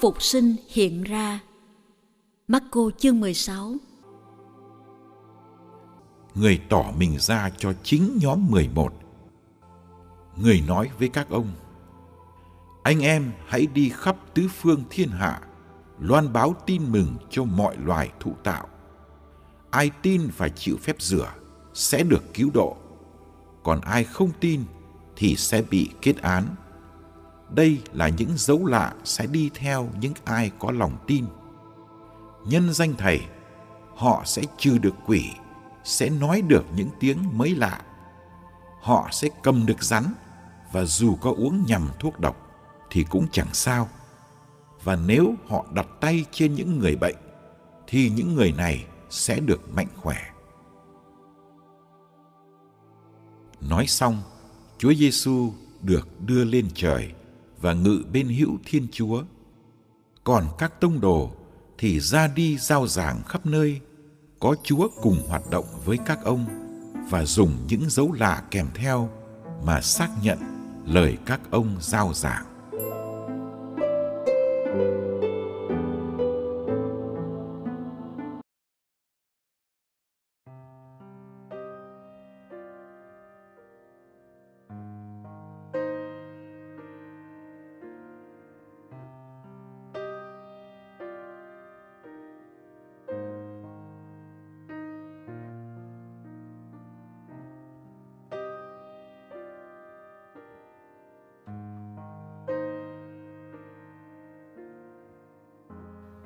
Phục sinh hiện ra. Marco chương 16 Người tỏ mình ra cho chính nhóm 11. Người nói với các ông, Anh em hãy đi khắp tứ phương thiên hạ, loan báo tin mừng cho mọi loài thụ tạo. Ai tin phải chịu phép rửa sẽ được cứu độ, còn ai không tin thì sẽ bị kết án đây là những dấu lạ sẽ đi theo những ai có lòng tin. Nhân danh Thầy, họ sẽ trừ được quỷ, sẽ nói được những tiếng mới lạ. Họ sẽ cầm được rắn và dù có uống nhầm thuốc độc thì cũng chẳng sao. Và nếu họ đặt tay trên những người bệnh thì những người này sẽ được mạnh khỏe. Nói xong, Chúa Giêsu được đưa lên trời và ngự bên hữu Thiên Chúa. Còn các tông đồ thì ra đi giao giảng khắp nơi, có Chúa cùng hoạt động với các ông và dùng những dấu lạ kèm theo mà xác nhận lời các ông giao giảng.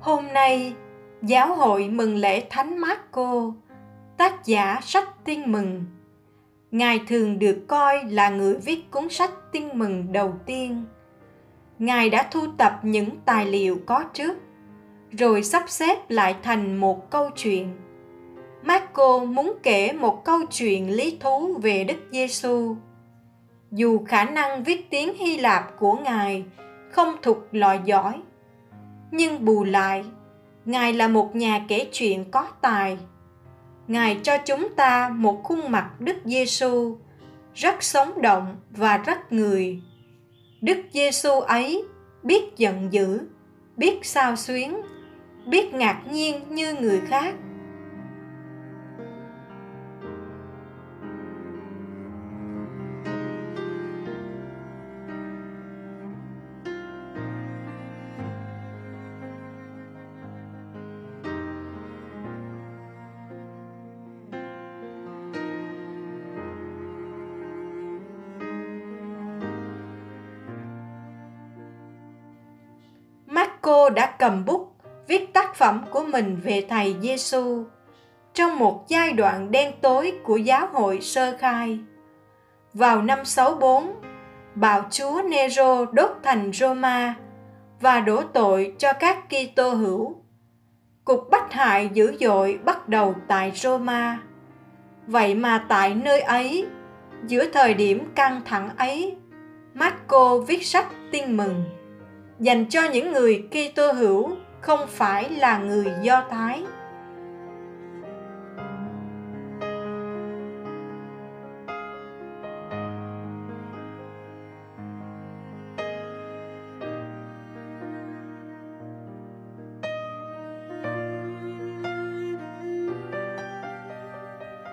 Hôm nay, giáo hội mừng lễ Thánh Marco, tác giả sách Tin mừng. Ngài thường được coi là người viết cuốn sách Tin mừng đầu tiên. Ngài đã thu tập những tài liệu có trước, rồi sắp xếp lại thành một câu chuyện. Marco muốn kể một câu chuyện lý thú về Đức Giêsu. Dù khả năng viết tiếng Hy Lạp của Ngài không thuộc loại giỏi, nhưng bù lại, ngài là một nhà kể chuyện có tài. Ngài cho chúng ta một khuôn mặt đức giêsu rất sống động và rất người. Đức giêsu ấy biết giận dữ, biết sao xuyến, biết ngạc nhiên như người khác. Cô đã cầm bút viết tác phẩm của mình về thầy Giêsu trong một giai đoạn đen tối của giáo hội sơ khai. Vào năm 64, bạo chúa Nero đốt thành Roma và đổ tội cho các Kitô hữu. Cuộc bách hại dữ dội bắt đầu tại Roma. Vậy mà tại nơi ấy, giữa thời điểm căng thẳng ấy, Marco viết sách tin mừng dành cho những người Kitô hữu, không phải là người Do Thái.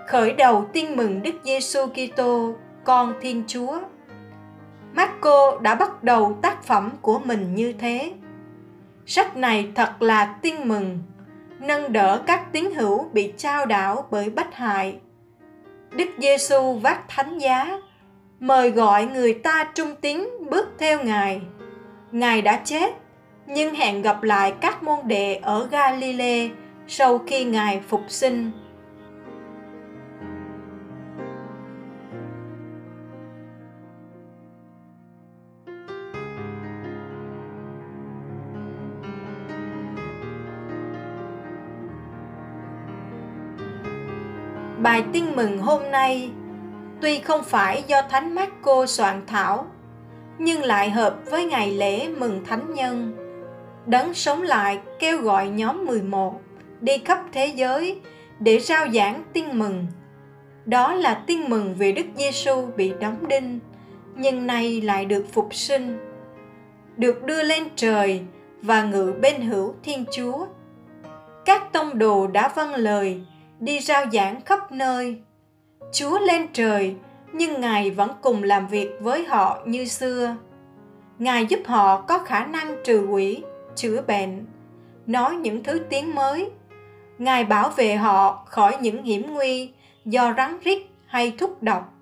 Khởi đầu tin mừng Đức Giêsu Kitô, con Thiên Chúa. Marco đã bắt đầu tác phẩm của mình như thế. Sách này thật là tin mừng, nâng đỡ các tín hữu bị trao đảo bởi bất hại. Đức Giêsu vác thánh giá, mời gọi người ta trung tín bước theo Ngài. Ngài đã chết, nhưng hẹn gặp lại các môn đệ ở Galilee sau khi Ngài phục sinh. Bài tin mừng hôm nay tuy không phải do Thánh Marco soạn thảo, nhưng lại hợp với ngày lễ mừng Thánh Nhân. Đấng sống lại kêu gọi nhóm 11 đi khắp thế giới để rao giảng tin mừng. Đó là tin mừng về Đức Giêsu bị đóng đinh, nhưng nay lại được phục sinh, được đưa lên trời và ngự bên hữu Thiên Chúa. Các tông đồ đã vâng lời đi rao giảng khắp nơi. Chúa lên trời, nhưng Ngài vẫn cùng làm việc với họ như xưa. Ngài giúp họ có khả năng trừ quỷ, chữa bệnh, nói những thứ tiếng mới. Ngài bảo vệ họ khỏi những hiểm nguy do rắn rít hay thuốc độc.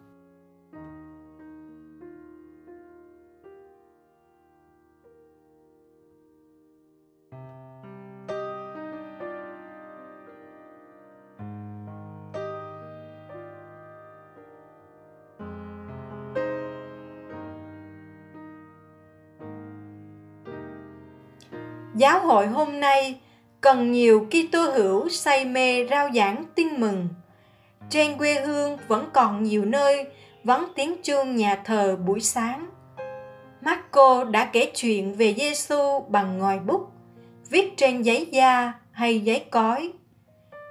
Giáo hội hôm nay cần nhiều Kitô hữu say mê rao giảng tin mừng. Trên quê hương vẫn còn nhiều nơi vắng tiếng chuông nhà thờ buổi sáng. Marco đã kể chuyện về Giêsu bằng ngòi bút, viết trên giấy da hay giấy cói.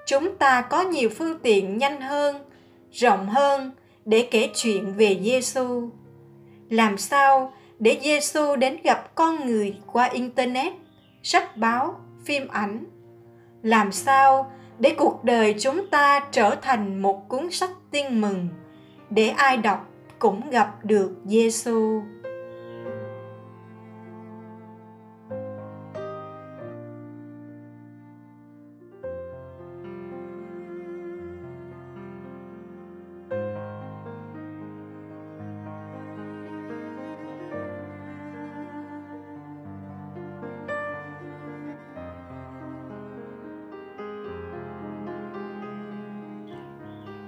Chúng ta có nhiều phương tiện nhanh hơn, rộng hơn để kể chuyện về Giêsu. Làm sao để Giêsu đến gặp con người qua internet? Sách báo, phim ảnh. Làm sao để cuộc đời chúng ta trở thành một cuốn sách tin mừng để ai đọc cũng gặp được Giêsu.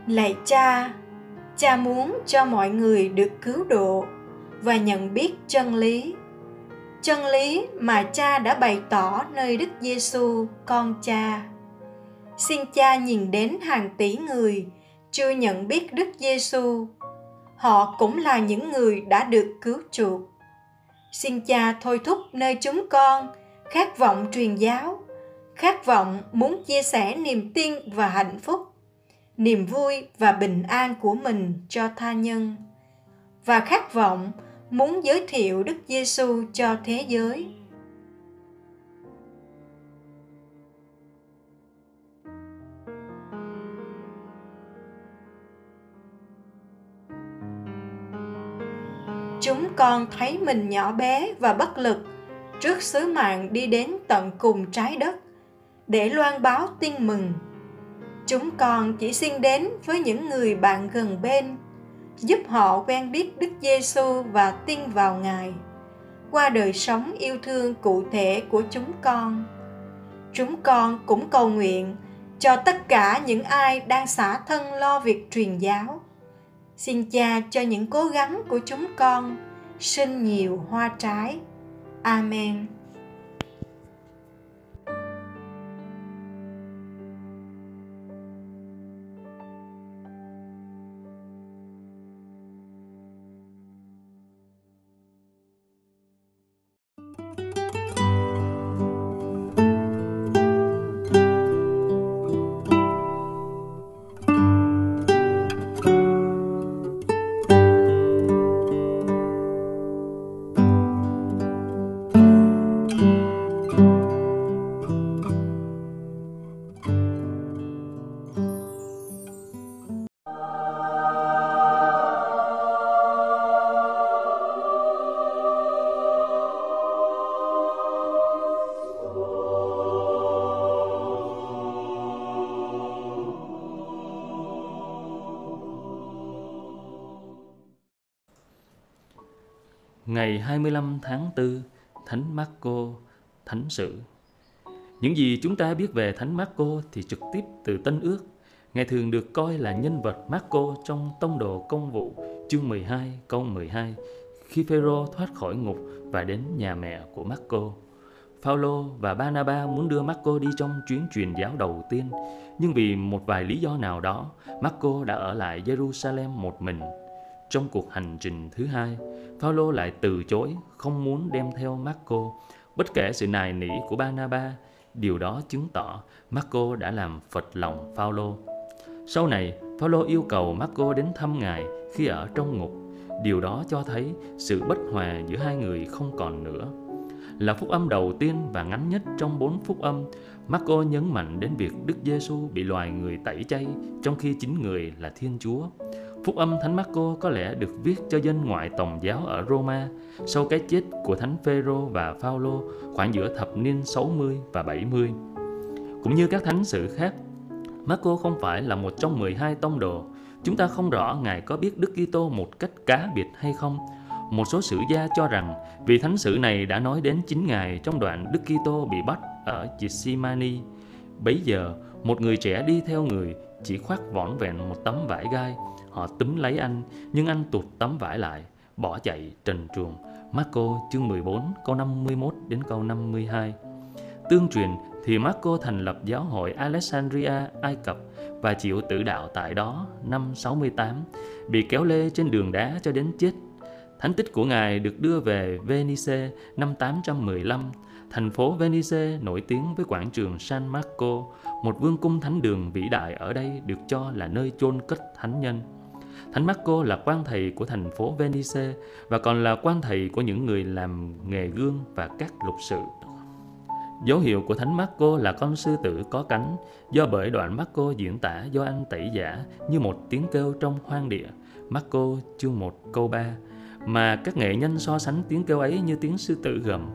Lạy cha, cha muốn cho mọi người được cứu độ và nhận biết chân lý. Chân lý mà cha đã bày tỏ nơi Đức Giêsu con cha. Xin cha nhìn đến hàng tỷ người chưa nhận biết Đức Giêsu. Họ cũng là những người đã được cứu chuộc. Xin cha thôi thúc nơi chúng con khát vọng truyền giáo, khát vọng muốn chia sẻ niềm tin và hạnh phúc niềm vui và bình an của mình cho tha nhân và khát vọng muốn giới thiệu Đức Giêsu cho thế giới. Chúng con thấy mình nhỏ bé và bất lực trước sứ mạng đi đến tận cùng trái đất để loan báo tin mừng Chúng con chỉ xin đến với những người bạn gần bên, giúp họ quen biết Đức Giêsu và tin vào Ngài qua đời sống yêu thương cụ thể của chúng con. Chúng con cũng cầu nguyện cho tất cả những ai đang xả thân lo việc truyền giáo. Xin Cha cho những cố gắng của chúng con sinh nhiều hoa trái. Amen. Ngày 25 tháng 4, Thánh Marco, Thánh sự. Những gì chúng ta biết về Thánh Marco thì trực tiếp từ Tân Ước. Ngài thường được coi là nhân vật Marco trong Tông đồ Công vụ chương 12 câu 12 khi Phêrô thoát khỏi ngục và đến nhà mẹ của Marco. Phaolô và Barnaba muốn đưa Marco đi trong chuyến truyền giáo đầu tiên, nhưng vì một vài lý do nào đó, Marco đã ở lại Jerusalem một mình. Trong cuộc hành trình thứ hai, Phaolô lại từ chối, không muốn đem theo Marco, bất kể sự nài nỉ của Barnaba. Điều đó chứng tỏ Marco đã làm phật lòng Phaolô. Sau này, Phaolô yêu cầu Marco đến thăm ngài khi ở trong ngục. Điều đó cho thấy sự bất hòa giữa hai người không còn nữa. Là phúc âm đầu tiên và ngắn nhất trong bốn phúc âm, Marco nhấn mạnh đến việc Đức Giêsu bị loài người tẩy chay trong khi chính người là Thiên Chúa. Phúc âm Thánh Marco có lẽ được viết cho dân ngoại tổng giáo ở Roma sau cái chết của Thánh Phêrô và Phaolô khoảng giữa thập niên 60 và 70. Cũng như các thánh sử khác, Marco không phải là một trong 12 tông đồ. Chúng ta không rõ Ngài có biết Đức Kitô một cách cá biệt hay không. Một số sử gia cho rằng vì thánh sử này đã nói đến chính Ngài trong đoạn Đức Kitô bị bắt ở Gethsemane. Bấy giờ, một người trẻ đi theo người chỉ khoác vỏn vẹn một tấm vải gai. Họ túm lấy anh, nhưng anh tụt tấm vải lại, bỏ chạy trần truồng. Marco chương 14 câu 51 đến câu 52. Tương truyền thì Marco thành lập giáo hội Alexandria, Ai Cập và chịu tử đạo tại đó năm 68, bị kéo lê trên đường đá cho đến chết. Thánh tích của Ngài được đưa về Venice năm 815. Thành phố Venice nổi tiếng với quảng trường San Marco, một vương cung thánh đường vĩ đại ở đây được cho là nơi chôn cất thánh nhân. Thánh Marco là quan thầy của thành phố Venice và còn là quan thầy của những người làm nghề gương và các lục sự. Dấu hiệu của Thánh Marco là con sư tử có cánh, do bởi đoạn Marco diễn tả do anh tẩy giả như một tiếng kêu trong hoang địa. Marco chương 1 câu 3 mà các nghệ nhân so sánh tiếng kêu ấy như tiếng sư tử gầm.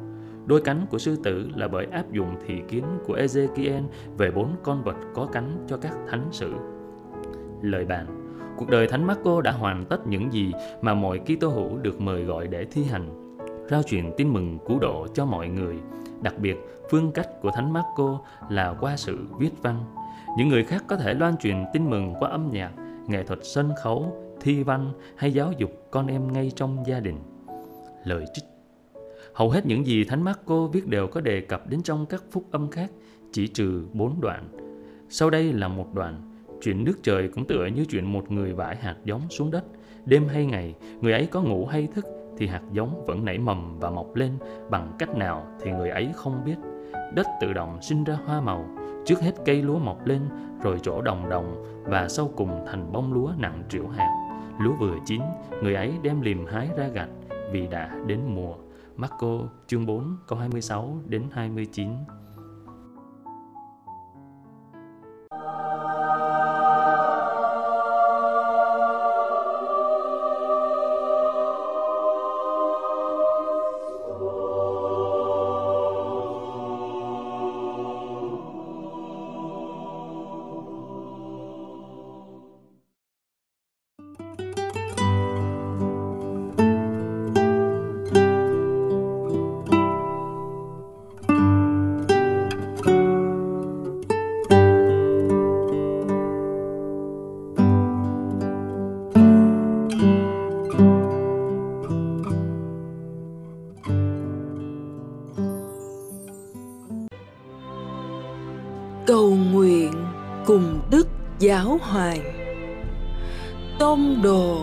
Đôi cánh của sư tử là bởi áp dụng thị kiến của Ezekiel về bốn con vật có cánh cho các thánh sử. Lời bàn Cuộc đời Thánh Marco đã hoàn tất những gì mà mọi Kitô hữu được mời gọi để thi hành. Rao truyền tin mừng cứu độ cho mọi người. Đặc biệt, phương cách của Thánh Marco là qua sự viết văn. Những người khác có thể loan truyền tin mừng qua âm nhạc, nghệ thuật sân khấu, thi văn hay giáo dục con em ngay trong gia đình. Lời trích Hầu hết những gì Thánh Marco viết đều có đề cập đến trong các phúc âm khác, chỉ trừ bốn đoạn. Sau đây là một đoạn. Chuyện nước trời cũng tựa như chuyện một người vải hạt giống xuống đất. Đêm hay ngày, người ấy có ngủ hay thức thì hạt giống vẫn nảy mầm và mọc lên bằng cách nào thì người ấy không biết. Đất tự động sinh ra hoa màu, trước hết cây lúa mọc lên, rồi chỗ đồng đồng và sau cùng thành bông lúa nặng triệu hạt. Lúa vừa chín, người ấy đem liềm hái ra gạch vì đã đến mùa. Marco chương 4 câu 26 đến 29. Giáo hoàng. Tôn đồ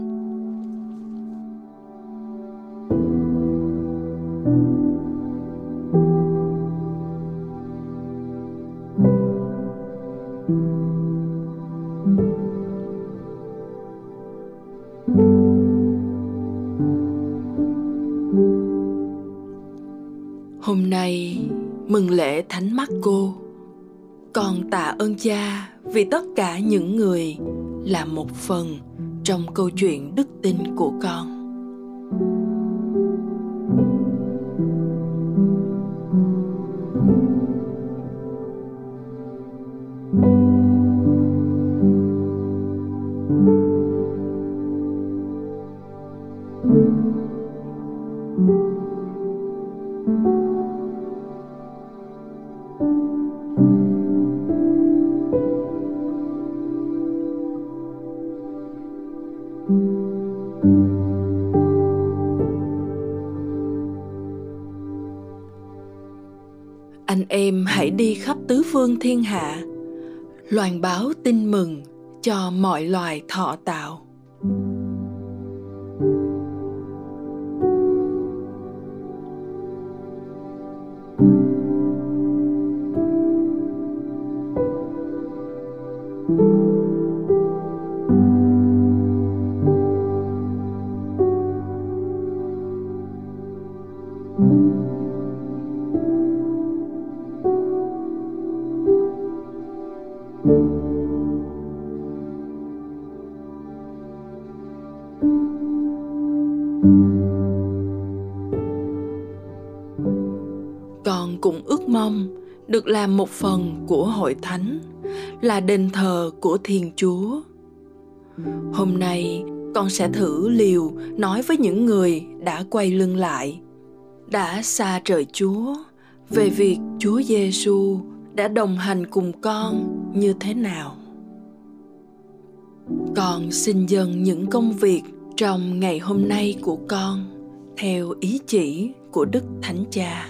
Mắt Cô. Con tạ ơn Cha vì tất cả những người là một phần trong câu chuyện đức tin của con. Tứ thiên hạ loan báo tin mừng cho mọi loài thọ tạo. con cũng ước mong được làm một phần của hội thánh, là đền thờ của thiên chúa. Hôm nay, con sẽ thử liều nói với những người đã quay lưng lại, đã xa trời chúa, về việc chúa giêsu đã đồng hành cùng con như thế nào. Con xin dâng những công việc trong ngày hôm nay của con theo ý chỉ của đức thánh cha.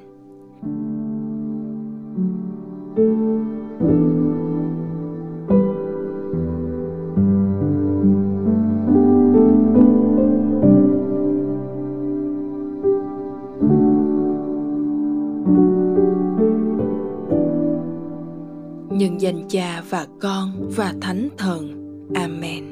nhân danh cha và con và thánh thần. Amen.